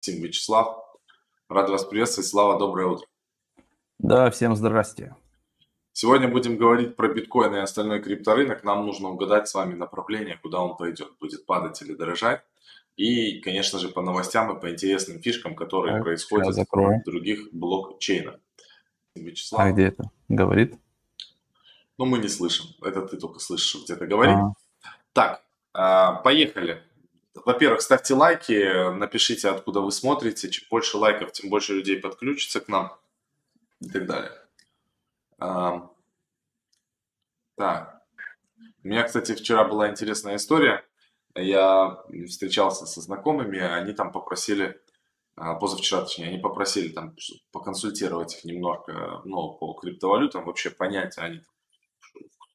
Максим Вячеслав. Рад вас приветствовать. Слава, доброе утро. Да, всем здрасте. Сегодня будем говорить про биткоин и остальной крипторынок. Нам нужно угадать с вами направление, куда он пойдет. Будет падать или дорожать. И, конечно же, по новостям и по интересным фишкам, которые так, происходят в других блокчейнах. Вячеслав. А где это? Говорит? Ну, мы не слышим. Это ты только слышишь, где-то говорит. А. Так, а, поехали. Во-первых, ставьте лайки, напишите, откуда вы смотрите. Чем больше лайков, тем больше людей подключится к нам и так далее. Так. У меня, кстати, вчера была интересная история. Я встречался со знакомыми, они там попросили, а, позавчера, точнее, они попросили там поконсультировать их немножко, ну, по криптовалютам, вообще понять, они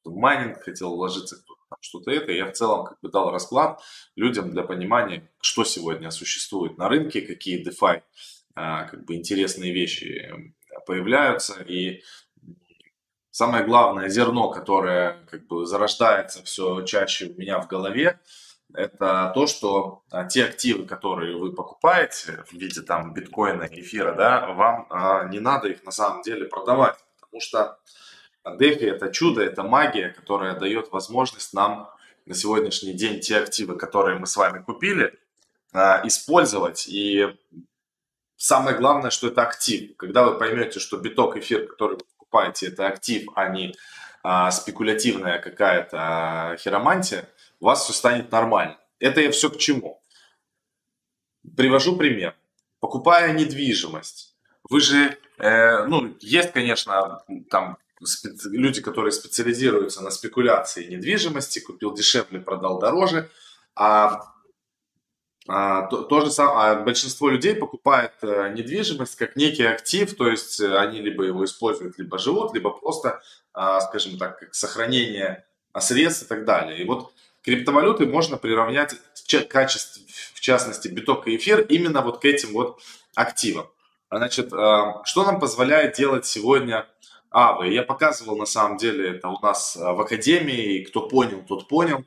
в майнинг хотел вложиться, что-то это. Я в целом как бы дал расклад людям для понимания, что сегодня существует на рынке, какие DeFi а, как бы интересные вещи появляются. И самое главное зерно, которое как бы зарождается все чаще у меня в голове, это то, что а, те активы, которые вы покупаете в виде там биткоина, эфира, да, вам а, не надо их на самом деле продавать, потому что DeFi это чудо, это магия, которая дает возможность нам на сегодняшний день те активы, которые мы с вами купили, а, использовать. И самое главное, что это актив. Когда вы поймете, что биток, эфир, который вы покупаете, это актив, а не а, спекулятивная какая-то хиромантия, у вас все станет нормально. Это я все к чему? Привожу пример. Покупая недвижимость, вы же, э, ну, есть, конечно, там люди, которые специализируются на спекуляции недвижимости, купил дешевле, продал дороже, а, а то, то же самое, а большинство людей покупает а, недвижимость как некий актив, то есть э, они либо его используют, либо живут, либо просто, а, скажем так, как сохранение средств и так далее. И вот криптовалюты можно приравнять в качестве, в частности, биток и эфир именно вот к этим вот активам. Значит, что нам позволяет делать сегодня Авы. Я показывал, на самом деле, это у нас а, в академии, кто понял, тот понял.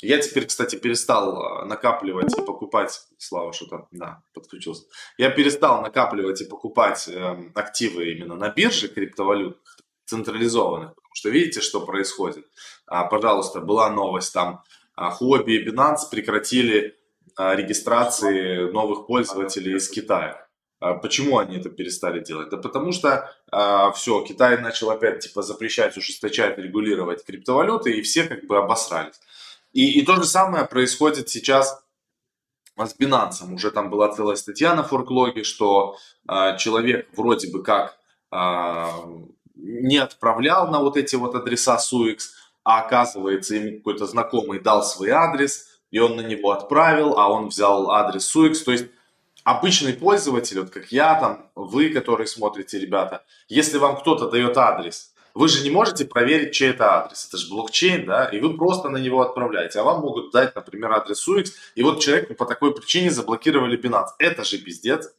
Я теперь, кстати, перестал а, накапливать и покупать, Слава, что то да, подключился. Я перестал накапливать и покупать эм, активы именно на бирже криптовалют централизованных, потому что видите, что происходит. А, пожалуйста, была новость там, Huobi и Binance прекратили регистрации новых пользователей из Китая. А почему они это перестали делать? Да потому что а, все, Китай начал опять типа запрещать, ужесточать, регулировать криптовалюты, и все как бы обосрались. И, и то же самое происходит сейчас с Binance. Уже там была целая статья на форклоге, что а, человек вроде бы как а, не отправлял на вот эти вот адреса SUX, а оказывается ему какой-то знакомый дал свой адрес, и он на него отправил, а он взял адрес SUX. То есть обычный пользователь, вот как я там, вы, которые смотрите, ребята, если вам кто-то дает адрес, вы же не можете проверить, чей это адрес. Это же блокчейн, да, и вы просто на него отправляете. А вам могут дать, например, адрес UX, и вот человек по такой причине заблокировали Binance. Это же пиздец.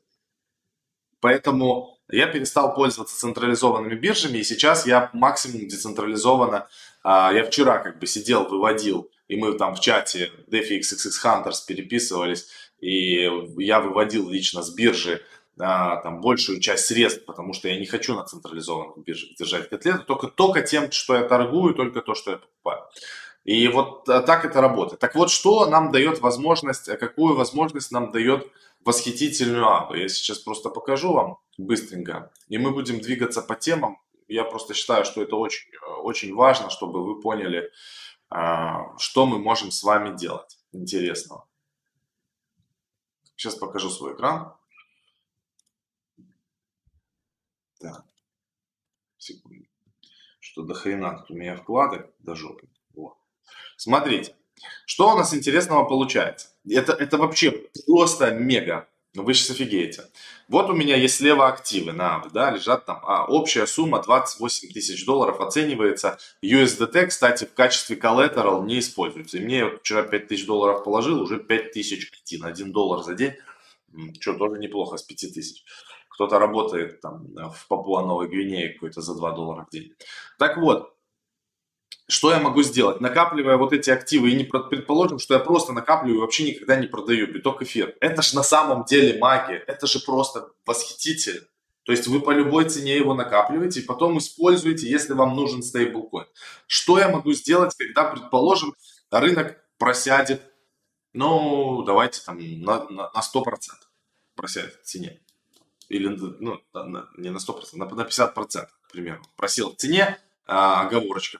Поэтому я перестал пользоваться централизованными биржами, и сейчас я максимум децентрализованно. А, я вчера как бы сидел, выводил, и мы там в чате DeFi XXX Hunters переписывались, и я выводил лично с биржи а, там большую часть средств, потому что я не хочу на централизованных биржах держать котлеты, только, только тем, что я торгую, только то, что я покупаю. И вот а, так это работает. Так вот, что нам дает возможность, а какую возможность нам дает восхитительную абу? Я сейчас просто покажу вам быстренько, и мы будем двигаться по темам. Я просто считаю, что это очень, очень важно, чтобы вы поняли, что мы можем с вами делать интересного. Сейчас покажу свой экран. Так. Секунду. Что до хрена тут у меня вкладок до жопы. Вот. Смотрите. Что у нас интересного получается? Это, это вообще просто мега. Ну, вы сейчас офигеете. Вот у меня есть слева активы на да, лежат там. А, общая сумма 28 тысяч долларов оценивается. USDT, кстати, в качестве collateral не используется. И мне вчера 5 тысяч долларов положил, уже 5 тысяч один. 1 доллар за день. Что, тоже неплохо с 5 тысяч. Кто-то работает там в Папуа Новой Гвинее какой-то за 2 доллара в день. Так вот, что я могу сделать? Накапливая вот эти активы, и не предположим, что я просто накапливаю и вообще никогда не продаю биток эфир. Это же на самом деле магия, это же просто восхитительно. То есть вы по любой цене его накапливаете и потом используете, если вам нужен стейблкоин. Что я могу сделать, когда, предположим, рынок просядет, ну, давайте там на, на, на 100% просядет в цене. Или, ну, на, не на 100%, на, на 50%, к примеру. Просел в цене, а,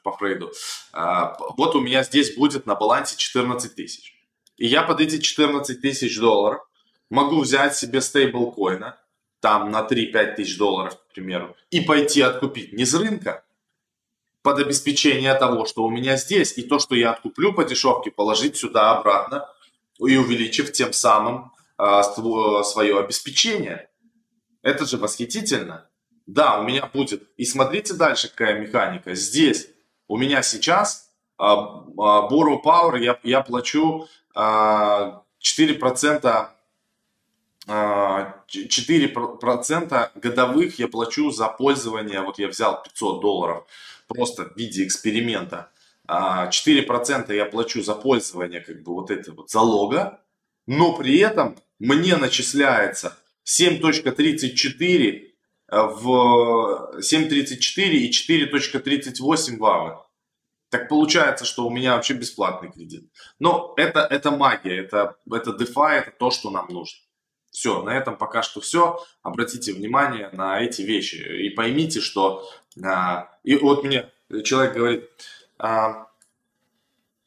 по Фрейду. А, вот у меня здесь будет на балансе 14 тысяч. И я под эти 14 тысяч долларов могу взять себе стейблкоина, там на 3-5 тысяч долларов, к примеру, и пойти откупить не с рынка, под обеспечение того, что у меня здесь, и то, что я откуплю по дешевке, положить сюда обратно и увеличив тем самым э, свое обеспечение. Это же восхитительно. Да, у меня будет. И смотрите дальше, какая механика. Здесь у меня сейчас а, а, Borrow Power я, я плачу а, 4%, а, 4% годовых я плачу за пользование. Вот я взял 500 долларов просто в виде эксперимента. 4% а, я плачу за пользование как бы вот этого вот залога, но при этом мне начисляется 7.34 в 7.34 и 4.38 вавы. Так получается, что у меня вообще бесплатный кредит. Но это, это магия, это, это DeFi, это то, что нам нужно. Все, на этом пока что все. Обратите внимание на эти вещи и поймите, что... А, и вот мне человек говорит, а,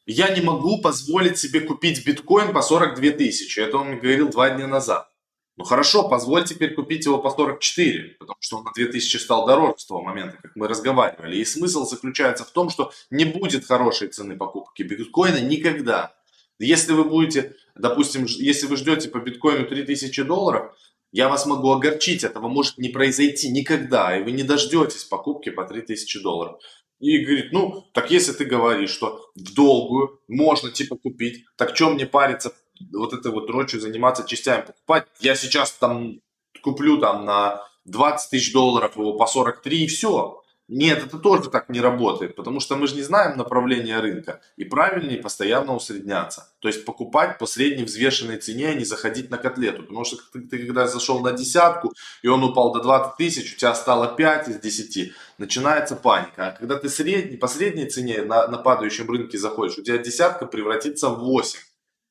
я не могу позволить себе купить биткоин по 42 тысячи. Это он мне говорил два дня назад. Ну хорошо, позволь теперь купить его по 44, потому что он на 2000 стал дороже с того момента, как мы разговаривали. И смысл заключается в том, что не будет хорошей цены покупки биткоина никогда. Если вы будете, допустим, если вы ждете по биткоину 3000 долларов, я вас могу огорчить, этого может не произойти никогда, и вы не дождетесь покупки по 3000 долларов. И говорит, ну, так если ты говоришь, что в долгую можно типа купить, так что мне париться вот этой вот дрочью заниматься частями покупать. Я сейчас там куплю там на 20 тысяч долларов его по 43 и все. Нет, это тоже так не работает, потому что мы же не знаем направления рынка. И правильнее постоянно усредняться. То есть покупать по средней взвешенной цене, а не заходить на котлету. Потому что ты, ты когда зашел на десятку, и он упал до 20 тысяч, у тебя стало 5 из 10, начинается паника. А когда ты средний, по средней цене на, на падающем рынке заходишь, у тебя десятка превратится в 8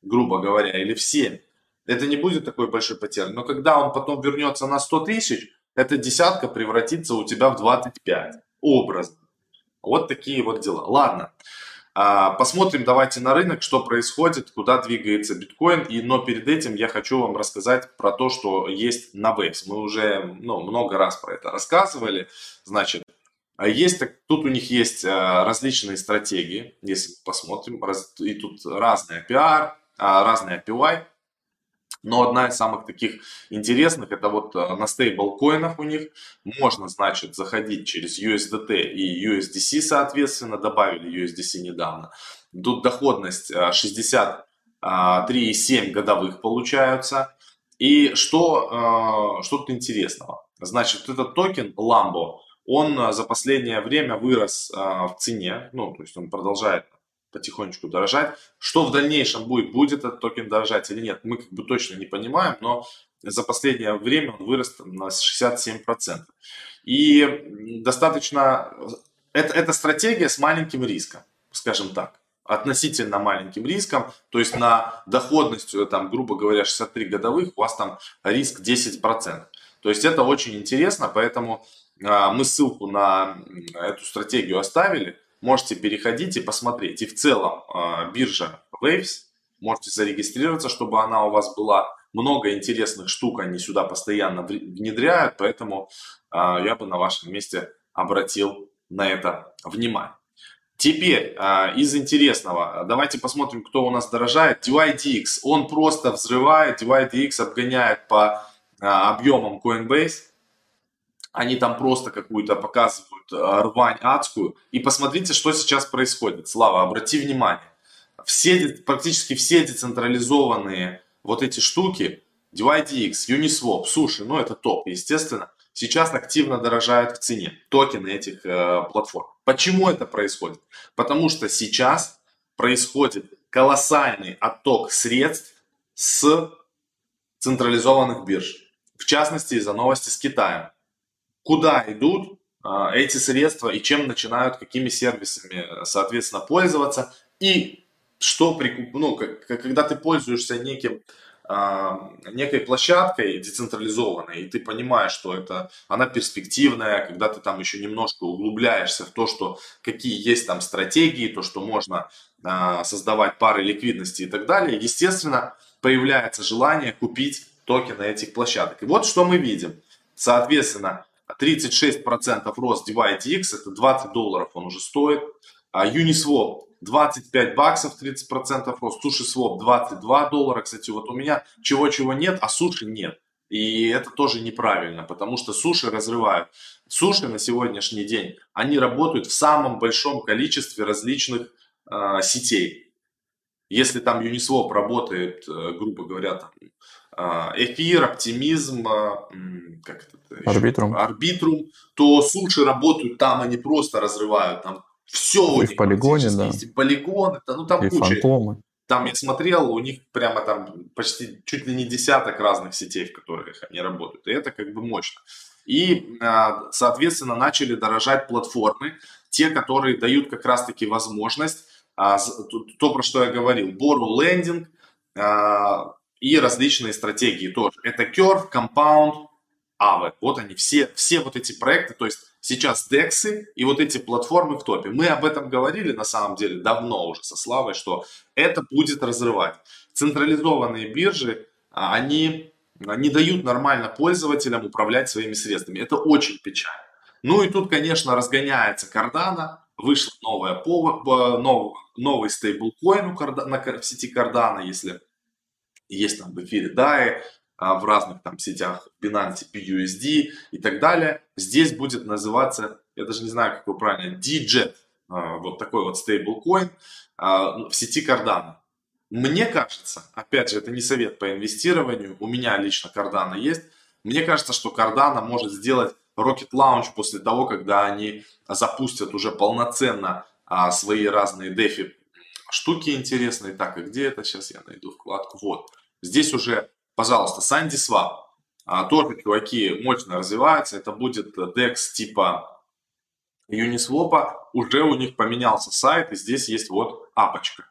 грубо говоря, или в 7, это не будет такой большой потерь. Но когда он потом вернется на 100 тысяч, эта десятка превратится у тебя в 25. Образно. Вот такие вот дела. Ладно. А, посмотрим давайте на рынок, что происходит, куда двигается биткоин. И, но перед этим я хочу вам рассказать про то, что есть на Waves. Мы уже ну, много раз про это рассказывали. Значит, есть, тут у них есть а, различные стратегии, если посмотрим. И тут разные PR, а, разные API. Но одна из самых таких интересных, это вот э, на стейблкоинах у них можно, значит, заходить через USDT и USDC, соответственно, добавили USDC недавно. Тут доходность 63,7 э, годовых получаются. И что, э, что тут интересного? Значит, этот токен Lambo, он за последнее время вырос в цене, ну, то есть он продолжает потихонечку дорожать. Что в дальнейшем будет? Будет этот токен дорожать или нет? Мы как бы точно не понимаем, но за последнее время он вырос на 67%. И достаточно... Это, это стратегия с маленьким риском, скажем так относительно маленьким риском, то есть на доходность, там, грубо говоря, 63 годовых, у вас там риск 10%. То есть это очень интересно, поэтому а, мы ссылку на эту стратегию оставили можете переходить и посмотреть. И в целом а, биржа Waves, можете зарегистрироваться, чтобы она у вас была. Много интересных штук они сюда постоянно внедряют, поэтому а, я бы на вашем месте обратил на это внимание. Теперь а, из интересного, давайте посмотрим, кто у нас дорожает. DYDX, он просто взрывает, DYDX обгоняет по объемам Coinbase они там просто какую-то показывают рвань адскую. И посмотрите, что сейчас происходит. Слава, обрати внимание. Все, практически все децентрализованные вот эти штуки, DYDX, Uniswap, Sushi, ну это топ, естественно, сейчас активно дорожают в цене токены этих э, платформ. Почему это происходит? Потому что сейчас происходит колоссальный отток средств с централизованных бирж. В частности, из-за новости с Китаем. Куда идут эти средства и чем начинают, какими сервисами, соответственно, пользоваться. И что, ну, когда ты пользуешься неким некой площадкой децентрализованной, и ты понимаешь, что это, она перспективная, когда ты там еще немножко углубляешься в то, что какие есть там стратегии, то, что можно а, создавать пары ликвидности и так далее, естественно, появляется желание купить токены этих площадок. И вот что мы видим. Соответственно, 36% рост DYDX, это 20 долларов он уже стоит. А Uniswap 25 баксов, 30% рост. Суши своп 22 доллара. Кстати, вот у меня чего-чего нет, а суши нет. И это тоже неправильно, потому что суши разрывают. Суши на сегодняшний день, они работают в самом большом количестве различных э, сетей. Если там Uniswap работает, э, грубо говоря, там, эфир, оптимизм, э, как это? Арбитрум. Арбитрум, то суши работают там, они просто разрывают. Там все и в полигоне, да. Есть и полигон, это, ну там и куча. фантомы. Там я смотрел, у них прямо там почти чуть ли не десяток разных сетей, в которых они работают. И это как бы мощно. И, а, соответственно, начали дорожать платформы, те, которые дают как раз-таки возможность, а, то, про что я говорил, лендинг а, и различные стратегии тоже. Это Curve, Compound, Aave. Вот они, все, все вот эти проекты, то есть сейчас DEX и вот эти платформы в топе. Мы об этом говорили на самом деле давно уже со Славой, что это будет разрывать. Централизованные биржи, а, они не дают нормально пользователям управлять своими средствами. Это очень печально. Ну и тут, конечно, разгоняется Cardano, вышла новая, новый, новый стейблкоин в сети Cardano, если есть там в эфире DAI, а, в разных там сетях Binance, PUSD и так далее. Здесь будет называться, я даже не знаю, как его правильно, DJET, а, вот такой вот стейблкоин а, в сети Cardano. Мне кажется, опять же, это не совет по инвестированию, у меня лично Cardano есть, мне кажется, что Cardano может сделать Rocket Launch после того, когда они запустят уже полноценно свои разные DeFi штуки интересные. Так, и где это? Сейчас я найду вкладку. Вот. Здесь уже пожалуйста, SandySwap. А, тоже чуваки мощно развиваются. Это будет DEX типа Uniswap. Уже у них поменялся сайт, и здесь есть вот апочка.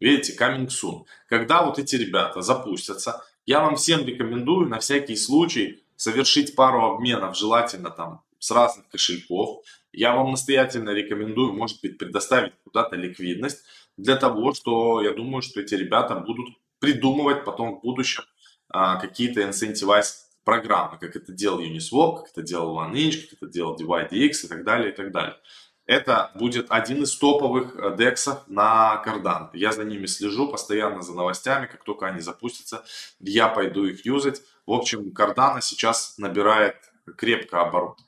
Видите, coming soon. Когда вот эти ребята запустятся, я вам всем рекомендую на всякий случай совершить пару обменов, желательно там с разных кошельков. Я вам настоятельно рекомендую, может быть, предоставить куда-то ликвидность для того, что я думаю, что эти ребята будут придумывать потом в будущем а, какие-то incentivize программы, как это делал Uniswap, как это делал OneInch, как это делал DivideX и так далее, и так далее. Это будет один из топовых э, дексов на Cardano. Я за ними слежу постоянно за новостями. Как только они запустятся, я пойду их юзать. В общем, Cardano сейчас набирает крепко оборот.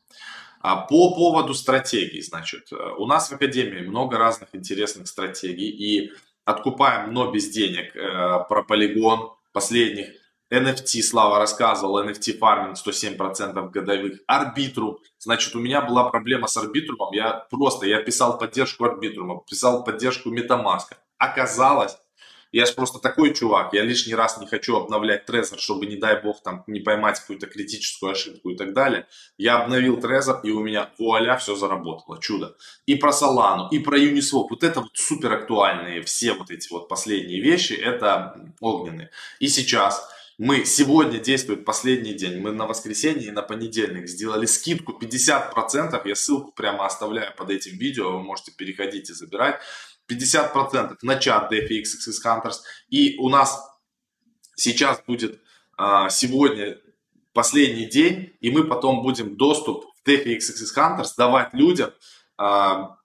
А по поводу стратегий, значит, э, у нас в Академии много разных интересных стратегий. И откупаем, но без денег, э, про полигон последних NFT, Слава рассказывал, NFT фарминг 107% годовых, арбитрум. Значит, у меня была проблема с арбитрумом, я просто, я писал поддержку арбитрума, писал поддержку метамаска. Оказалось, я же просто такой чувак, я лишний раз не хочу обновлять Trezor, чтобы, не дай бог, там не поймать какую-то критическую ошибку и так далее. Я обновил Trezor, и у меня вуаля, все заработало, чудо. И про Solana, и про Uniswap, вот это вот супер актуальные, все вот эти вот последние вещи, это огненные. И сейчас мы сегодня действует последний день. Мы на воскресенье и на понедельник сделали скидку 50%. Я ссылку прямо оставляю под этим видео. Вы можете переходить и забирать. 50% на чат DeFi XXX Hunters. И у нас сейчас будет а, сегодня последний день, и мы потом будем доступ в DeFi XXX Hunters давать людям. А,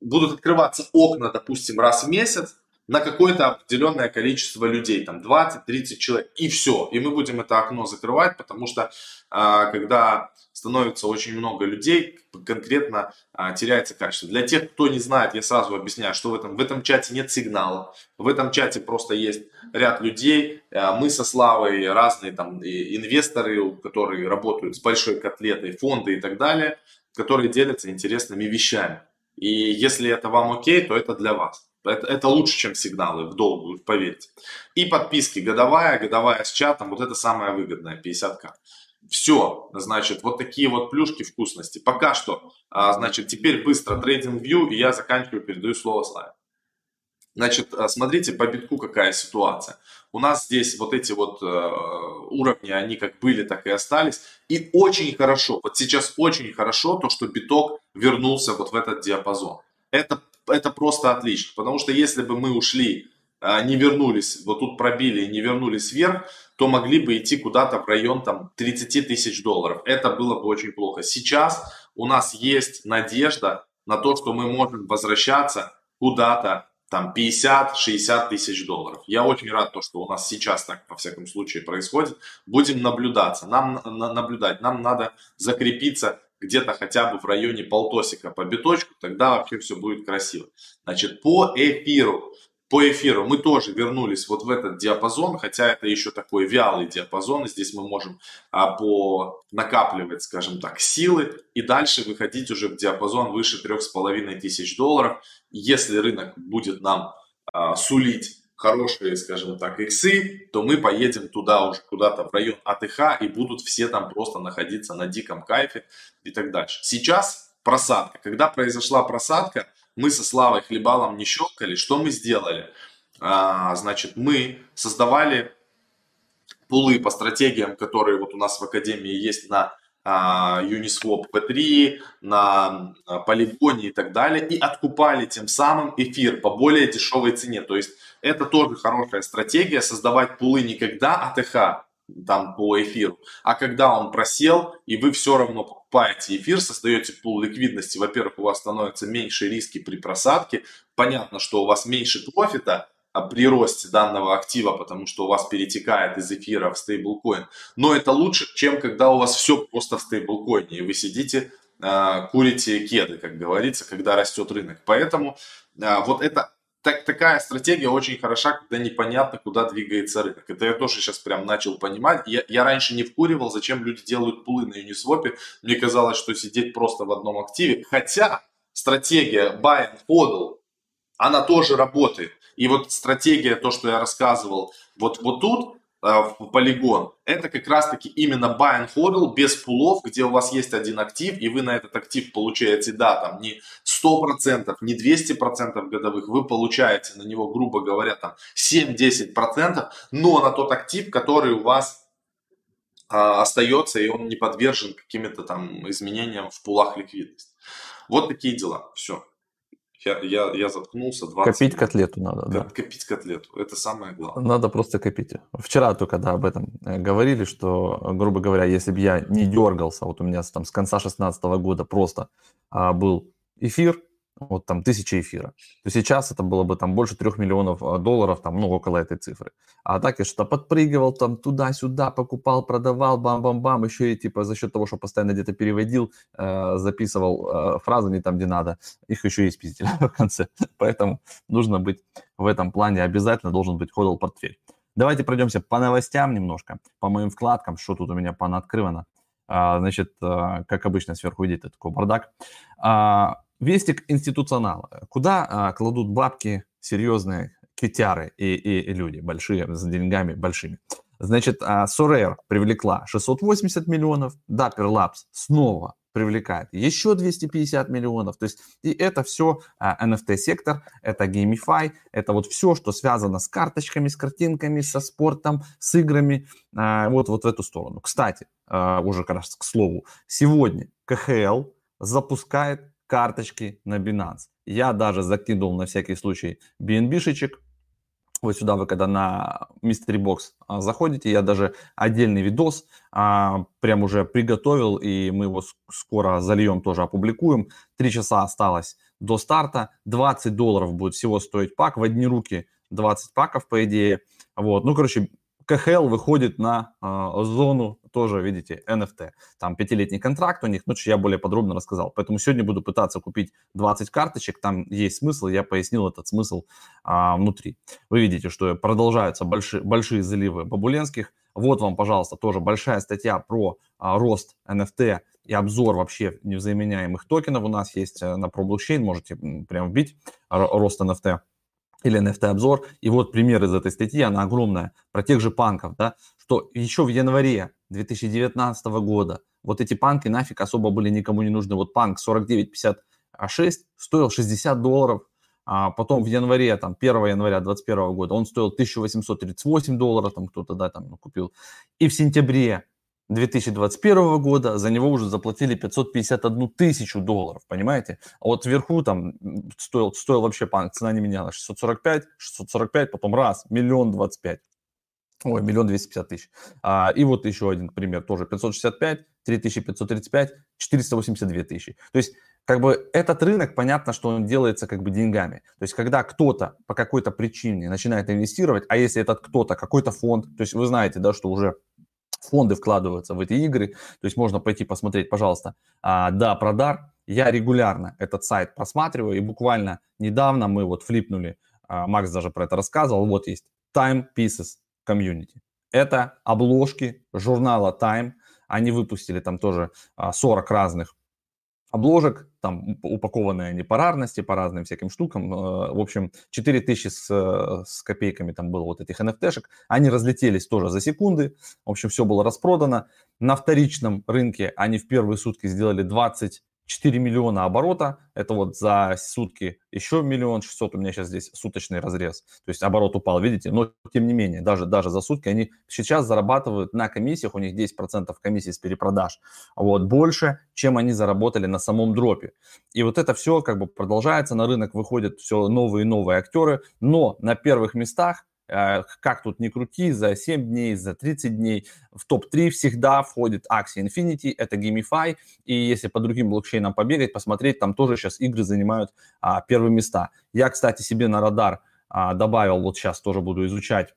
будут открываться окна, допустим, раз в месяц, на какое-то определенное количество людей, там 20-30 человек, и все. И мы будем это окно закрывать, потому что а, когда становится очень много людей, конкретно а, теряется качество. Для тех, кто не знает, я сразу объясняю, что в этом, в этом чате нет сигнала. В этом чате просто есть ряд людей. А, мы со Славой разные там инвесторы, которые работают с большой котлетой, фонды и так далее, которые делятся интересными вещами. И если это вам окей, то это для вас. Это, это лучше, чем сигналы в долгую, поверьте. И подписки годовая, годовая с чатом, вот это самое выгодное, 50к. Все, значит, вот такие вот плюшки вкусности. Пока что, а, значит, теперь быстро трейдинг view, и я заканчиваю, передаю слово Славе. Значит, а, смотрите по битку какая ситуация. У нас здесь вот эти вот э, уровни, они как были, так и остались. И очень хорошо, вот сейчас очень хорошо то, что биток вернулся вот в этот диапазон. Это это просто отлично. Потому что если бы мы ушли, а, не вернулись, вот тут пробили и не вернулись вверх, то могли бы идти куда-то в район там 30 тысяч долларов. Это было бы очень плохо. Сейчас у нас есть надежда на то, что мы можем возвращаться куда-то там 50-60 тысяч долларов. Я очень рад, то, что у нас сейчас так, во всяком случае, происходит. Будем наблюдаться, нам на, наблюдать, нам надо закрепиться где-то хотя бы в районе полтосика по биточку, тогда вообще все будет красиво. Значит, по эфиру, по эфиру мы тоже вернулись вот в этот диапазон, хотя это еще такой вялый диапазон, и здесь мы можем а, по накапливать, скажем так, силы и дальше выходить уже в диапазон выше трех с половиной тысяч долларов. Если рынок будет нам а, сулить хорошие, скажем так, иксы, то мы поедем туда уже куда-то в район АТХ и будут все там просто находиться на диком кайфе и так дальше. Сейчас просадка. Когда произошла просадка, мы со Славой Хлебалом не щелкали. Что мы сделали? А, значит, мы создавали пулы по стратегиям, которые вот у нас в Академии есть на Uniswap P3, на полигоне и так далее, и откупали тем самым эфир по более дешевой цене. То есть это тоже хорошая стратегия, создавать пулы не когда АТХ, там по эфиру, а когда он просел, и вы все равно покупаете эфир, создаете пул ликвидности, во-первых, у вас становятся меньше риски при просадке, понятно, что у вас меньше профита, при росте данного актива, потому что у вас перетекает из эфира в стейблкоин. Но это лучше, чем когда у вас все просто в стейблкоине, и вы сидите, э, курите кеды, как говорится, когда растет рынок. Поэтому э, вот это так, такая стратегия очень хороша, когда непонятно, куда двигается рынок. Это я тоже сейчас прям начал понимать. Я, я раньше не вкуривал, зачем люди делают пулы на Uniswap. Мне казалось, что сидеть просто в одном активе. Хотя стратегия buy and hodl, она тоже работает. И вот стратегия, то, что я рассказывал, вот, вот тут э, в полигон, это как раз-таки именно buy and hodl без пулов, где у вас есть один актив, и вы на этот актив получаете, да, там не 100%, не 200% годовых, вы получаете на него, грубо говоря, там 7-10%, но на тот актив, который у вас а, остается, и он не подвержен каким-то там изменениям в пулах ликвидности. Вот такие дела. Все. Я, я, я заткнулся 20 Копить минут. котлету надо, да. Копить котлету, это самое главное. Надо просто копить. Вчера только, да, об этом э, говорили, что, грубо говоря, если бы я не дергался, вот у меня там с конца 2016 года просто а, был эфир, вот там тысяча эфира, то сейчас это было бы там больше трех миллионов а, долларов, там, ну, около этой цифры. А так я что-то подпрыгивал там туда-сюда, покупал, продавал, бам-бам-бам, еще и типа за счет того, что постоянно где-то переводил, э, записывал э, фразы не там, где надо, их еще и спиздили в конце. Поэтому нужно быть в этом плане, обязательно должен быть ходл портфель. Давайте пройдемся по новостям немножко, по моим вкладкам, что тут у меня понаоткрывано. А, значит, а, как обычно, сверху видите такой бардак. Вестик институционала. Куда а, кладут бабки серьезные китяры и, и, и люди большие, с деньгами большими? Значит, а, Sorare привлекла 680 миллионов, Dapper Labs снова привлекает еще 250 миллионов. То есть и это все а, NFT-сектор, это GameFi, это вот все, что связано с карточками, с картинками, со спортом, с играми, а, вот, вот в эту сторону. Кстати, а, уже как раз к слову, сегодня КХЛ запускает карточки на Binance. Я даже закинул на всякий случай BNB-шечек. Вот сюда вы когда на Mystery Box а, заходите, я даже отдельный видос а, прям уже приготовил, и мы его скоро зальем, тоже опубликуем. Три часа осталось до старта, 20 долларов будет всего стоить пак. В одни руки 20 паков, по идее. Вот, ну, короче, КХЛ выходит на э, зону тоже, видите, NFT. Там пятилетний контракт у них, ну, я более подробно рассказал. Поэтому сегодня буду пытаться купить 20 карточек, там есть смысл, я пояснил этот смысл э, внутри. Вы видите, что продолжаются большие, большие заливы бабуленских. Вот вам, пожалуйста, тоже большая статья про а, рост NFT и обзор вообще невзаменяемых токенов у нас есть э, на ProBlockchain, можете прям вбить рост NFT или NFT-обзор. И вот пример из этой статьи, она огромная, про тех же панков, да, что еще в январе 2019 года вот эти панки нафиг особо были никому не нужны. Вот панк 4956 стоил 60 долларов, а потом в январе, там, 1 января 2021 года он стоил 1838 долларов, там кто-то, да, там купил. И в сентябре 2021 года за него уже заплатили 551 тысячу долларов, понимаете? А вот вверху там стоил, стоил вообще панк, цена не менялась, 645, 645, потом раз, миллион двадцать пять. Ой, миллион двести пятьдесят тысяч. А, и вот еще один пример, тоже 565, 3535, 482 тысячи. То есть, как бы этот рынок, понятно, что он делается как бы деньгами. То есть, когда кто-то по какой-то причине начинает инвестировать, а если этот кто-то, какой-то фонд, то есть вы знаете, да, что уже фонды вкладываются в эти игры, то есть можно пойти посмотреть, пожалуйста, а, да, продар. Я регулярно этот сайт просматриваю, и буквально недавно мы вот флипнули, а, Макс даже про это рассказывал, вот есть Time Pieces Community. Это обложки журнала Time, они выпустили там тоже 40 а, разных обложек, там упакованные они по рарности, по разным всяким штукам. Э, в общем, 4000 с, э, с копейками там было вот этих NFT-шек. Они разлетелись тоже за секунды. В общем, все было распродано. На вторичном рынке они в первые сутки сделали 20 4 миллиона оборота, это вот за сутки еще миллион шестьсот, у меня сейчас здесь суточный разрез, то есть оборот упал, видите, но тем не менее, даже, даже за сутки они сейчас зарабатывают на комиссиях, у них 10% комиссии с перепродаж, вот, больше, чем они заработали на самом дропе. И вот это все как бы продолжается, на рынок выходят все новые и новые актеры, но на первых местах как тут ни крути, за 7 дней, за 30 дней в топ-3 всегда входит Axie Infinity, это GameFi, и если по другим блокчейнам побегать, посмотреть, там тоже сейчас игры занимают а, первые места. Я, кстати, себе на радар а, добавил, вот сейчас тоже буду изучать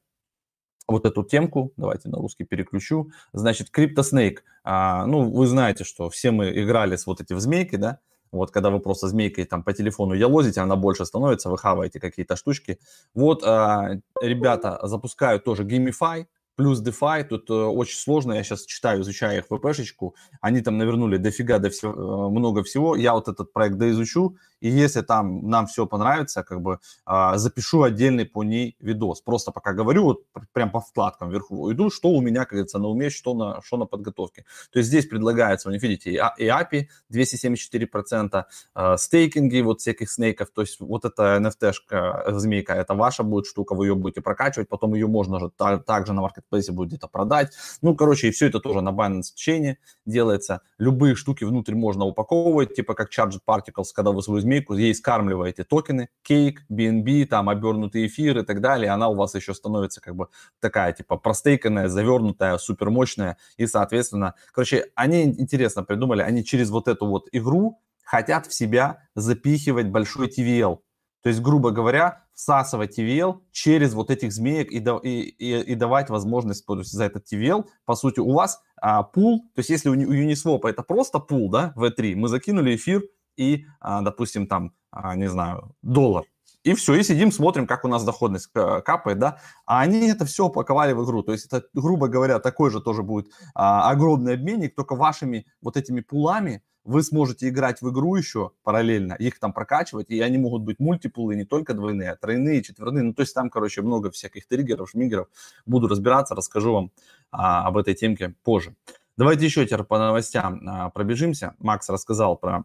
вот эту темку, давайте на русский переключу, значит, CryptoSnake, а, ну, вы знаете, что все мы играли с вот этим змейки, да, вот когда вы просто змейкой там по телефону елозите, она больше становится, вы хаваете какие-то штучки. Вот а, ребята запускают тоже Gamify, плюс DeFi, тут э, очень сложно, я сейчас читаю, изучаю их ВПшечку, они там навернули дофига, до всего, э, много всего, я вот этот проект доизучу, и если там нам все понравится, как бы э, запишу отдельный по ней видос, просто пока говорю, вот прям по вкладкам вверху иду, что у меня, как говорится, на уме, что на, что на подготовке. То есть здесь предлагается, вы видите, и API 274%, э, стейкинги вот всяких снейков, то есть вот эта NFT-шка, змейка, это ваша будет штука, вы ее будете прокачивать, потом ее можно же так, также на маркет маркетплейсе будет где-то продать. Ну, короче, и все это тоже на Binance Chain делается. Любые штуки внутрь можно упаковывать, типа как Charged Particles, когда вы свою змейку, ей скармливаете токены, кейк, BNB, там обернутый эфир и так далее, она у вас еще становится как бы такая, типа, простейканная, завернутая, супермощная, и, соответственно, короче, они интересно придумали, они через вот эту вот игру хотят в себя запихивать большой TVL, то есть, грубо говоря, всасывать TVL через вот этих змеек и, и, и, и давать возможность за этот TVL. По сути, у вас а, пул, то есть если у, у Uniswap это просто пул, да, V3, мы закинули эфир и, а, допустим, там, а, не знаю, доллар. И все, и сидим, смотрим, как у нас доходность капает, да. А они это все упаковали в игру. То есть это, грубо говоря, такой же тоже будет а, огромный обменник, только вашими вот этими пулами, вы сможете играть в игру еще параллельно, их там прокачивать, и они могут быть мультипулы, не только двойные, а тройные, четверные. Ну, то есть там, короче, много всяких триггеров, шмигеров. Буду разбираться, расскажу вам а, об этой темке позже. Давайте еще теперь по новостям а, пробежимся. Макс рассказал про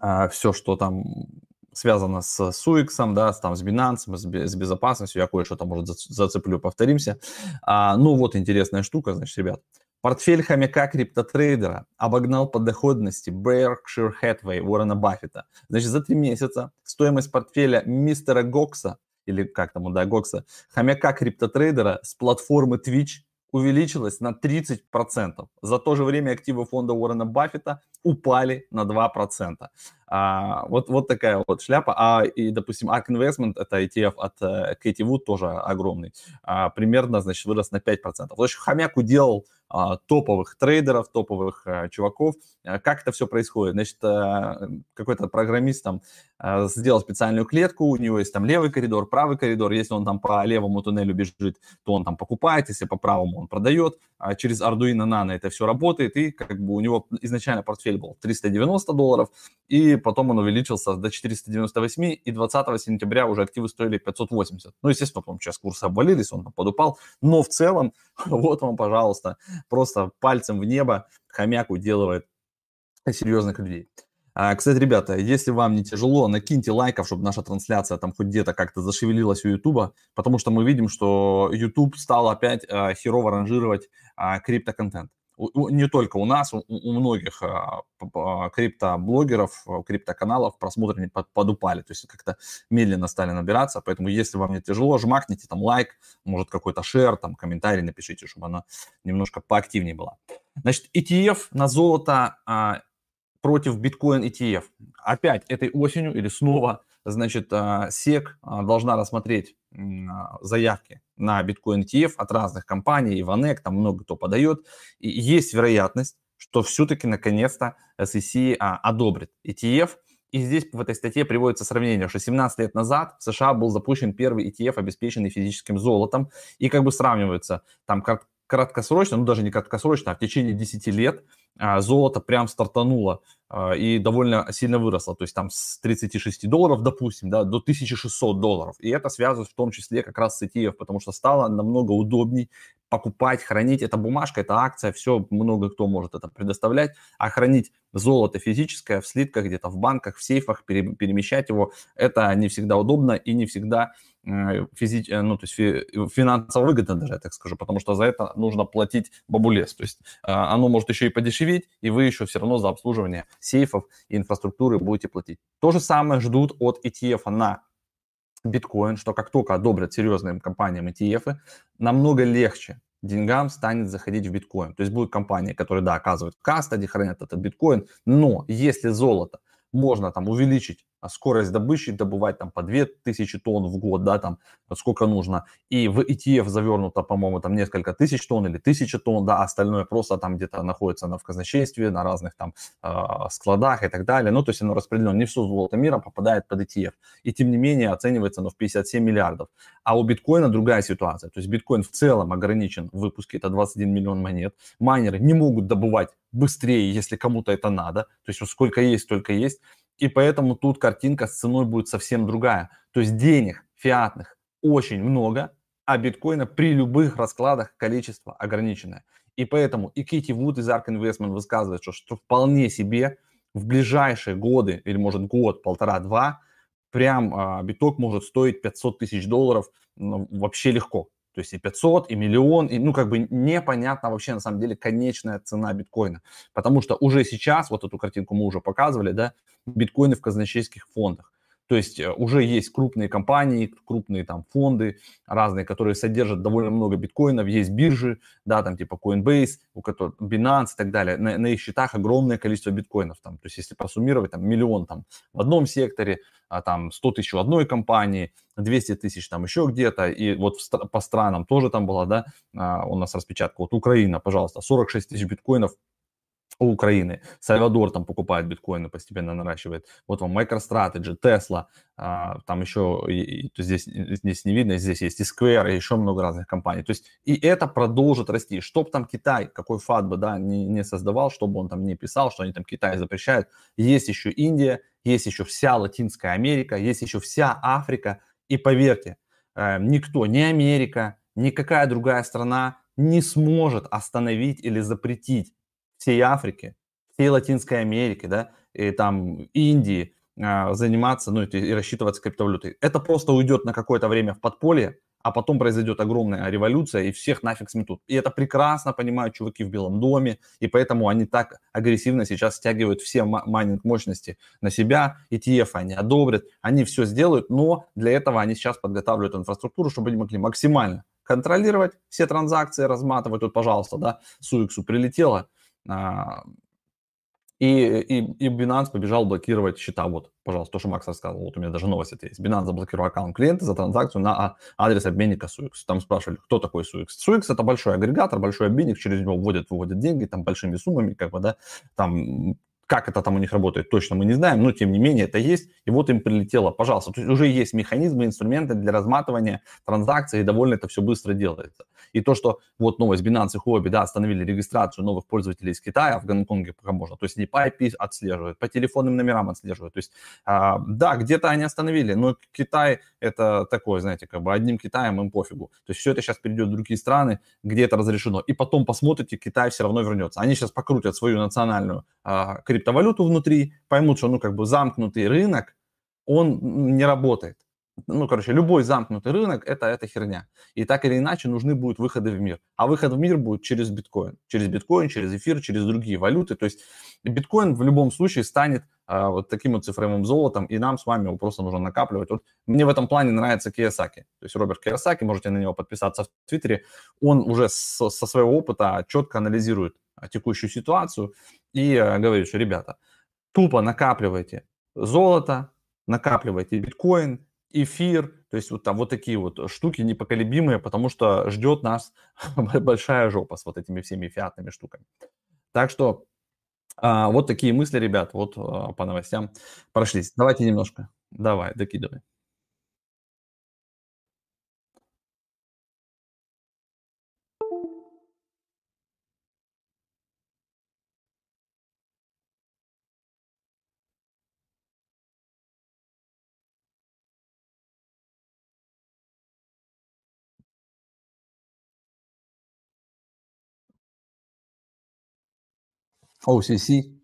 а, все, что там связано с SUX, да, там, с Binance, с, с безопасностью. Я кое-что там, может, зацеплю, повторимся. А, ну, вот интересная штука, значит, ребят. Портфель хомяка криптотрейдера обогнал по доходности Berkshire Hathaway Уоррена Баффета. Значит, за три месяца стоимость портфеля мистера Гокса, или как там, да, Гокса, хомяка криптотрейдера с платформы Twitch увеличилась на 30%. За то же время активы фонда Уоррена Баффета упали на 2%. А, вот, вот такая вот шляпа. А, и, допустим, ARK Investment, это ETF от uh, Кэти Вуд, тоже огромный, а, примерно, значит, вырос на 5%. В общем, хомяк уделал а, топовых трейдеров, топовых а, чуваков. А, как это все происходит? Значит, а, какой-то программист там а, сделал специальную клетку, у него есть там левый коридор, правый коридор. Если он там по левому туннелю бежит, то он там покупает, если по правому он продает. А через Arduino Nano это все работает, и как бы у него изначально портфель был 390 долларов, и потом он увеличился до 498, и 20 сентября уже активы стоили 580. Ну, естественно, потом сейчас курсы обвалились, он подупал, но в целом, вот вам, пожалуйста, просто пальцем в небо хомяк уделывает серьезных людей. А, кстати, ребята, если вам не тяжело, накиньте лайков, чтобы наша трансляция там хоть где-то как-то зашевелилась у Ютуба, потому что мы видим, что YouTube стал опять а, херово ранжировать а, криптоконтент не только у нас, у, у многих а, криптоблогеров, криптоканалов просмотры под, подупали, то есть как-то медленно стали набираться, поэтому если вам не тяжело, жмакните там лайк, может какой-то шер, там комментарий напишите, чтобы она немножко поактивнее была. Значит, ETF на золото а, против биткоин ETF. Опять этой осенью или снова, значит, SEC а, должна рассмотреть заявки на биткоин ETF от разных компаний, Иванек, там много кто подает. И есть вероятность, что все-таки наконец-то SEC а, одобрит ETF. И здесь в этой статье приводится сравнение, что 17 лет назад в США был запущен первый ETF, обеспеченный физическим золотом, и как бы сравниваются там краткосрочно, ну даже не краткосрочно, а в течение 10 лет а, золото прям стартануло а, и довольно сильно выросло, то есть там с 36 долларов, допустим, да, до 1600 долларов. И это связывает в том числе как раз с ETF, потому что стало намного удобней покупать, хранить. Это бумажка, это акция, все, много кто может это предоставлять. А хранить золото физическое в слитках, где-то в банках, в сейфах, перемещать его, это не всегда удобно и не всегда Э, физи... Э, ну, то есть финансово выгодно даже, я так скажу, потому что за это нужно платить бабулес. То есть э, оно может еще и подешеветь, и вы еще все равно за обслуживание сейфов и инфраструктуры будете платить. То же самое ждут от ETF на биткоин, что как только одобрят серьезным компаниям ETF, намного легче деньгам станет заходить в биткоин. То есть будут компании, которые, да, оказывают кастади, хранят этот биткоин, но если золото можно там увеличить скорость добычи, добывать там по 2000 тонн в год, да, там сколько нужно, и в ETF завернуто, по-моему, там несколько тысяч тонн или тысяча тонн, да, а остальное просто там где-то находится на в казначействе, на разных там э, складах и так далее, ну, то есть оно распределено, не все золото мира попадает под ETF, и тем не менее оценивается оно в 57 миллиардов, а у биткоина другая ситуация, то есть биткоин в целом ограничен в выпуске, это 21 миллион монет, майнеры не могут добывать быстрее, если кому-то это надо, то есть вот сколько есть, столько есть, и поэтому тут картинка с ценой будет совсем другая. То есть денег фиатных очень много, а биткоина при любых раскладах количество ограниченное. И поэтому и Кити Вуд из Ark Investment высказывает, что, что вполне себе в ближайшие годы, или может год, полтора-два, прям а, биток может стоить 500 тысяч долларов ну, вообще легко. То есть и 500, и миллион, и, ну, как бы непонятно вообще на самом деле конечная цена биткоина. Потому что уже сейчас, вот эту картинку мы уже показывали, да, биткоины в казначейских фондах. То есть э, уже есть крупные компании, крупные там фонды разные, которые содержат довольно много биткоинов, есть биржи, да, там типа Coinbase, у которых Binance и так далее. На, на их счетах огромное количество биткоинов. Там, то есть если просуммировать, там миллион там в одном секторе, а там 100 тысяч в одной компании, 200 тысяч там еще где-то, и вот в, по странам тоже там была, да, а, у нас распечатка. Вот Украина, пожалуйста, 46 тысяч биткоинов у Украины. Сальвадор там покупает биткоины, постепенно наращивает. Вот вам MicroStrategy, Tesla, а, там еще, здесь, здесь не видно, здесь есть и Square, и еще много разных компаний. То есть и это продолжит расти. Чтоб там Китай, какой фат бы, да, не, не создавал, чтобы он там не писал, что они там Китай запрещают. Есть еще Индия, есть еще вся Латинская Америка, есть еще вся Африка. И поверьте, э, никто, ни Америка, никакая другая страна не сможет остановить или запретить всей Африки, всей Латинской Америки, да, и там Индии а, заниматься, ну, и рассчитываться криптовалютой. Это просто уйдет на какое-то время в подполье, а потом произойдет огромная революция, и всех нафиг сметут. И это прекрасно понимают чуваки в Белом доме, и поэтому они так агрессивно сейчас стягивают все майнинг мощности на себя, ETF они одобрят, они все сделают, но для этого они сейчас подготавливают инфраструктуру, чтобы они могли максимально контролировать все транзакции, разматывать. Вот, пожалуйста, да, Суиксу прилетело, и, и, и Binance побежал блокировать счета. Вот, пожалуйста, то, что Макс рассказывал. Вот у меня даже новость это есть. Binance заблокировал аккаунт клиента за транзакцию на а, адрес обменника SUX. Там спрашивали, кто такой SUX. SUX это большой агрегатор, большой обменник, через него вводят, выводят деньги, там большими суммами, как бы, да, там как это там у них работает, точно мы не знаем, но тем не менее это есть. И вот им прилетело, пожалуйста. То есть уже есть механизмы, инструменты для разматывания транзакций, и довольно это все быстро делается. И то, что вот новость Binance и Huobi, да, остановили регистрацию новых пользователей из Китая, в Гонконге пока можно. То есть они по IP отслеживают, по телефонным номерам отслеживают. То есть, а, да, где-то они остановили, но Китай это такое, знаете, как бы одним Китаем им пофигу. То есть все это сейчас перейдет в другие страны, где это разрешено. И потом посмотрите, Китай все равно вернется. Они сейчас покрутят свою национальную а, криптовалюту внутри, поймут, что, ну, как бы замкнутый рынок, он не работает. Ну, короче, любой замкнутый рынок это, это херня. И так или иначе нужны будут выходы в мир. А выход в мир будет через биткоин. Через биткоин, через эфир, через другие валюты. То есть биткоин в любом случае станет а, вот таким вот цифровым золотом, и нам с вами его просто нужно накапливать. Вот мне в этом плане нравится Киясаки. То есть Роберт Киясаки, можете на него подписаться в Твиттере, он уже со, со своего опыта четко анализирует текущую ситуацию и э, говорит, что, ребята, тупо накапливайте золото, накапливайте биткоин, эфир, то есть вот там вот такие вот штуки непоколебимые, потому что ждет нас большая жопа с вот этими всеми фиатными штуками. Так что а, вот такие мысли, ребят, вот а, по новостям прошлись. Давайте немножко, давай, докидывай. Oh, c'est ici.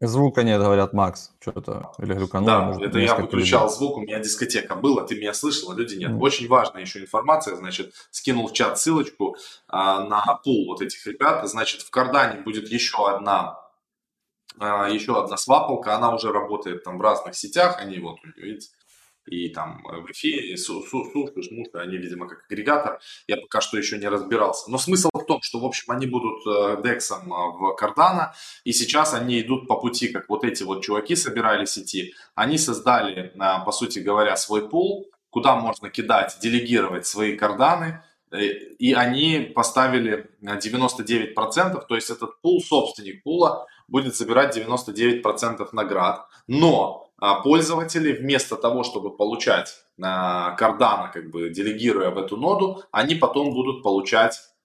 Звука нет, говорят, Макс. Что-то или глюканул. Да, может, это я выключал людей. звук, у меня дискотека была, ты меня слышал, а люди нет. Mm. Очень важная еще информация, значит, скинул в чат ссылочку а, на пул вот этих ребят. Значит, в Кардане будет еще одна а, еще одна свапалка, она уже работает там в разных сетях, они вот, видите, и там э, в эфире, сушка, шмушка, они, видимо, как агрегатор. Я пока что еще не разбирался. Но смысл в том, что, в общем, они будут э, дексом э, в Cardano, и сейчас они идут по пути, как вот эти вот чуваки собирали сети. Они создали, по сути говоря, свой пул, куда можно кидать, делегировать свои карданы, и они поставили 99%, то есть этот пул, собственник пула, будет собирать 99% наград. Но а, пользователи вместо того, чтобы получать кардана, как бы делегируя в эту ноду, они потом будут получать а,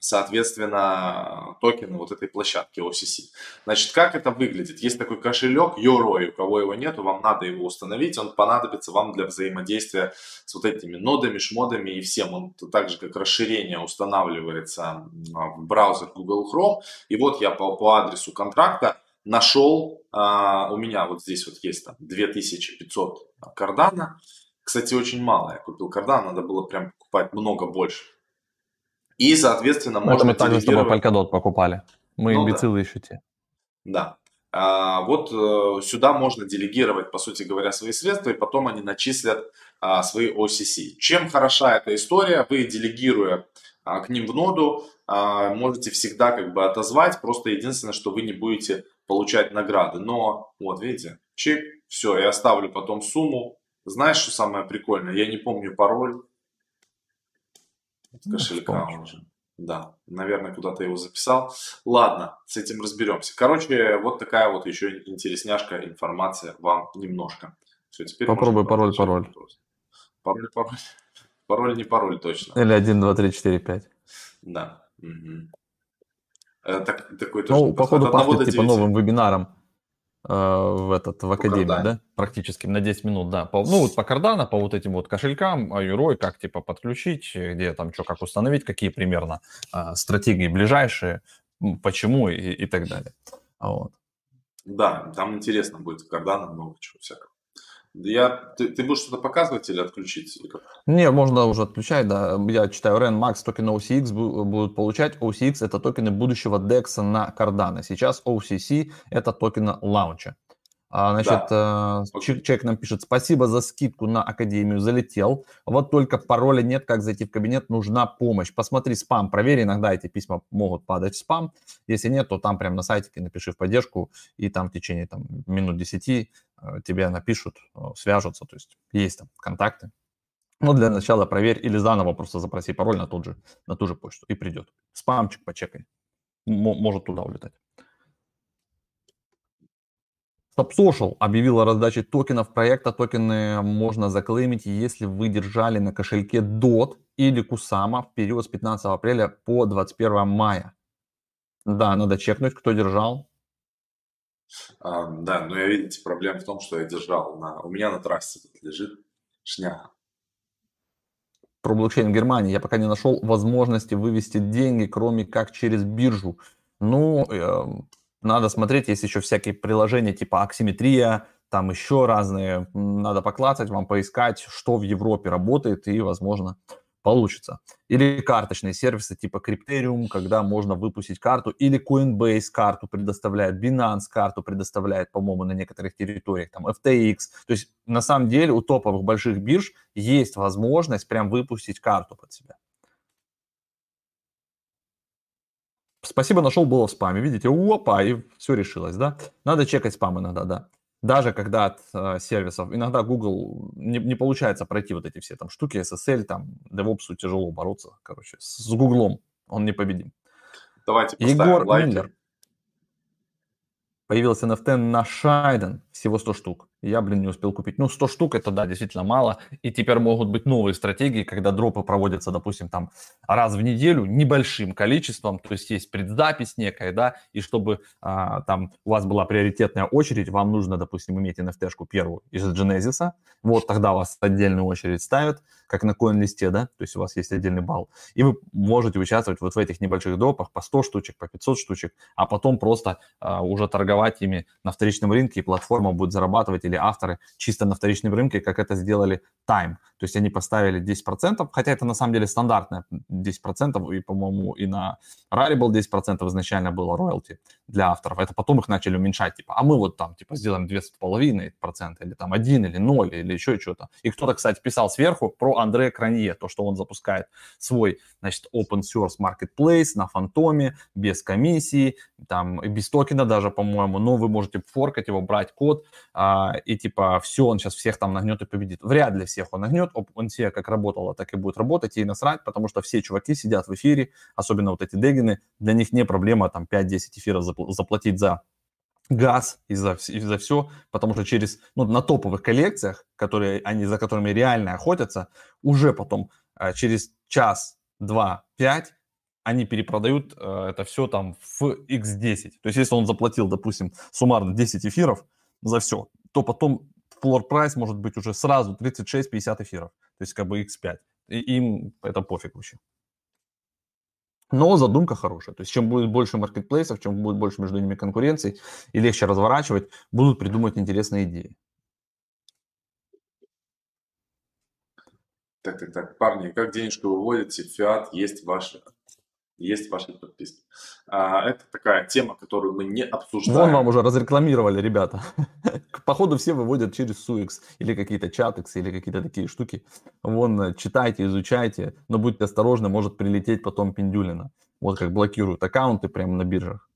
соответственно, токены вот этой площадки OCC. Значит, как это выглядит? Есть такой кошелек Yoroi, у кого его нету, вам надо его установить, он понадобится вам для взаимодействия с вот этими нодами, шмодами и всем. Он так же, как расширение устанавливается в браузер Google Chrome. И вот я по, по адресу контракта нашел, а, у меня вот здесь вот есть там 2500 кардана. Кстати, очень мало я купил кардан, надо было прям покупать много больше. И, соответственно, можно Это мы также с тобой Polkadot покупали. Мы ну, имбецилы да. еще те. Да. А, вот а, сюда можно делегировать, по сути говоря, свои средства, и потом они начислят а, свои OCC. Чем хороша эта история? Вы, делегируя а, к ним в ноду, а, можете всегда как бы отозвать, просто единственное, что вы не будете получать награды. Но, вот видите, чик, все, я оставлю потом сумму. Знаешь, что самое прикольное? Я не помню пароль кошелька ну, уже. Да, наверное, куда-то его записал. Ладно, с этим разберемся. Короче, вот такая вот еще интересняшка информация вам немножко. Все, теперь Попробуй пароль, пароль. Пароль, пароль. Пароль не пароль точно. Или 1, 2, 3, 4, 5. Да. Угу. Так, такой тоже. Ну, походу, пахнет типа новым вебинаром. В этот в академии, да? Практически на 10 минут, да. По, ну вот по кардана, по вот этим вот кошелькам, Юрой, как типа подключить, где там что, как установить, какие примерно а, стратегии ближайшие, почему и, и так далее. Вот. Да, там интересно будет кардана, много чего всякого. Я, ты, ты будешь что-то показывать или отключить? Не, можно уже отключать, да. Я читаю, REN Max токены OCX будут получать. OCX это токены будущего DEX на Cardano. Сейчас OCC это токены лаунча. А, значит, да. э, человек нам пишет, спасибо за скидку на Академию, залетел. Вот только пароля нет, как зайти в кабинет, нужна помощь. Посмотри спам, проверь, иногда эти письма могут падать в спам. Если нет, то там прямо на сайтике напиши в поддержку, и там в течение там, минут 10 э, тебе напишут, э, свяжутся, то есть есть там контакты. Ну, для начала проверь или заново просто запроси пароль на, тот же, на ту же почту и придет. Спамчик почекай, может туда улетать. StopSocial объявила о раздаче токенов проекта. Токены можно заклеймить, если вы держали на кошельке DOT или Кусама в период с 15 апреля по 21 мая. Да, надо чекнуть, кто держал. А, да, но я, видите, проблема в том, что я держал. На... У меня на трассе тут лежит шняга. Про блокчейн в Германии я пока не нашел возможности вывести деньги, кроме как через биржу. Ну, эм, надо смотреть, есть еще всякие приложения типа Аксиметрия, там еще разные. Надо поклацать, вам поискать, что в Европе работает, и, возможно, получится. Или карточные сервисы типа Crypterium, когда можно выпустить карту, или Coinbase карту предоставляет, Binance карту предоставляет, по-моему, на некоторых территориях, там FTX. То есть, на самом деле, у топовых больших бирж есть возможность прям выпустить карту под себя. Спасибо, нашел, было в спаме. Видите, опа, и все решилось, да? Надо чекать спам иногда, да. Даже когда от э, сервисов, иногда Google не, не получается пройти вот эти все там штуки, SSL, там, DevOps тяжело бороться, короче, с, Гуглом, он непобедим. Давайте поставим Егор лайки. Миллер. Появилась NFT на Шайден, всего 100 штук. Я, блин, не успел купить. Ну, 100 штук это, да, действительно мало. И теперь могут быть новые стратегии, когда дропы проводятся, допустим, там раз в неделю небольшим количеством. То есть есть предзапись некая, да, и чтобы а, там у вас была приоритетная очередь, вам нужно, допустим, иметь NFT-шку первую из Genesis. Вот тогда вас отдельную очередь ставят, как на коин-листе, да, то есть у вас есть отдельный балл. И вы можете участвовать вот в этих небольших дропах по 100 штучек, по 500 штучек, а потом просто а, уже торговать ими на вторичном рынке, и платформа будет зарабатывать или авторы чисто на вторичном рынке, как это сделали Time. То есть они поставили 10%, хотя это на самом деле стандартное 10%, и, по-моему, и на Rarible 10% изначально было роялти для авторов. Это потом их начали уменьшать, типа, а мы вот там, типа, сделаем 2,5% или там 1 или 0 или еще что-то. И кто-то, кстати, писал сверху про Андре Кранье, то, что он запускает свой, значит, open source marketplace на фантоме, без комиссии, там, без токена даже, по-моему, но вы можете форкать его, брать код, а, и типа все, он сейчас всех там нагнет и победит. Вряд ли всех он нагнет, он все как работало, так и будет работать, и насрать, потому что все чуваки сидят в эфире, особенно вот эти дегины, для них не проблема там 5-10 эфиров заплатить за газ и за, и за все, потому что через, ну, на топовых коллекциях, которые они, за которыми реально охотятся, уже потом а, через час, два, пять они перепродают э, это все там в x10. То есть если он заплатил, допустим, суммарно 10 эфиров за все, то потом floor price может быть уже сразу 36-50 эфиров. То есть как бы x5. И им это пофиг вообще. Но задумка хорошая. То есть чем будет больше маркетплейсов, чем будет больше между ними конкуренции и легче разворачивать, будут придумать интересные идеи. Так, так, так, парни, как денежку выводите? Фиат есть ваши есть ваши подписки. А, это такая тема, которую мы не обсуждаем. Вон вам уже разрекламировали, ребята. Походу все выводят через Suix или какие-то чатексы или какие-то такие штуки. Вон, э, читайте, изучайте, но будьте осторожны, может прилететь потом пиндюлина. Вот как блокируют аккаунты прямо на биржах.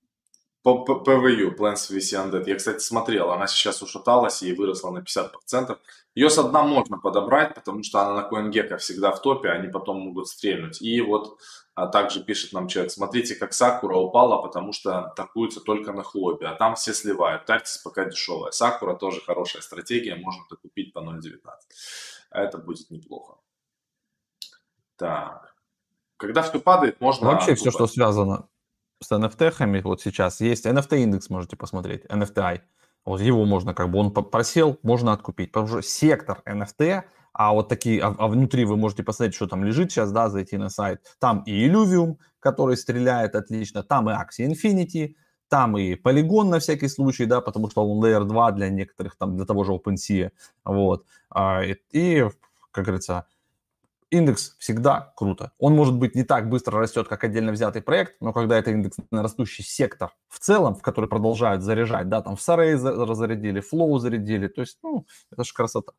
По ПВЮ, Plants VC Undead. Я, кстати, смотрел, она сейчас ушаталась и выросла на 50%. Ее с одна можно подобрать, потому что она на CoinGecko всегда в топе, они потом могут стрельнуть. И вот а также пишет нам человек, смотрите, как Сакура упала, потому что торгуется только на хлопе, а там все сливают. Тактис пока дешевая. Сакура тоже хорошая стратегия, можно докупить по 0.19. Это будет неплохо. Так. Когда все падает, можно... Вообще все, что связано с NFT-хами вот сейчас есть. NFT-индекс можете посмотреть, NFTI. Вот его можно, как бы он просел, можно откупить. Потому что сектор NFT, а вот такие, а, а внутри вы можете посмотреть, что там лежит сейчас, да, зайти на сайт. Там и Illuvium, который стреляет отлично, там и Axie Infinity, там и полигон на всякий случай, да, потому что он Layer 2 для некоторых, там, для того же OpenSea, вот. А, и, как говорится, индекс всегда круто. Он, может быть, не так быстро растет, как отдельно взятый проект, но когда это индекс на растущий сектор в целом, в который продолжают заряжать, да, там в Сарей разрядили, Flow зарядили, то есть, ну, это же красота.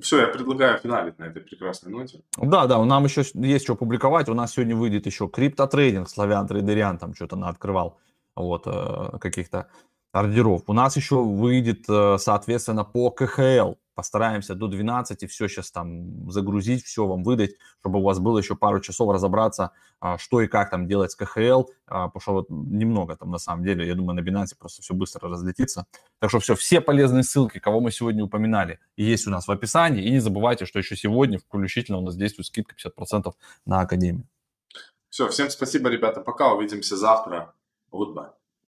Все, я предлагаю финалить на этой прекрасной ноте. Да, да, нам еще есть что публиковать. У нас сегодня выйдет еще криптотрейдинг, Славян Трейдериан там что-то открывал вот э, каких-то ордеров. У нас еще выйдет, э, соответственно, по КХЛ постараемся до 12 все сейчас там загрузить, все вам выдать, чтобы у вас было еще пару часов разобраться, а, что и как там делать с КХЛ, а, потому что вот немного там на самом деле, я думаю, на Binance просто все быстро разлетится. Так что все, все полезные ссылки, кого мы сегодня упоминали, есть у нас в описании. И не забывайте, что еще сегодня включительно у нас действует скидка 50% на Академию. Все, всем спасибо, ребята, пока, увидимся завтра. Goodbye.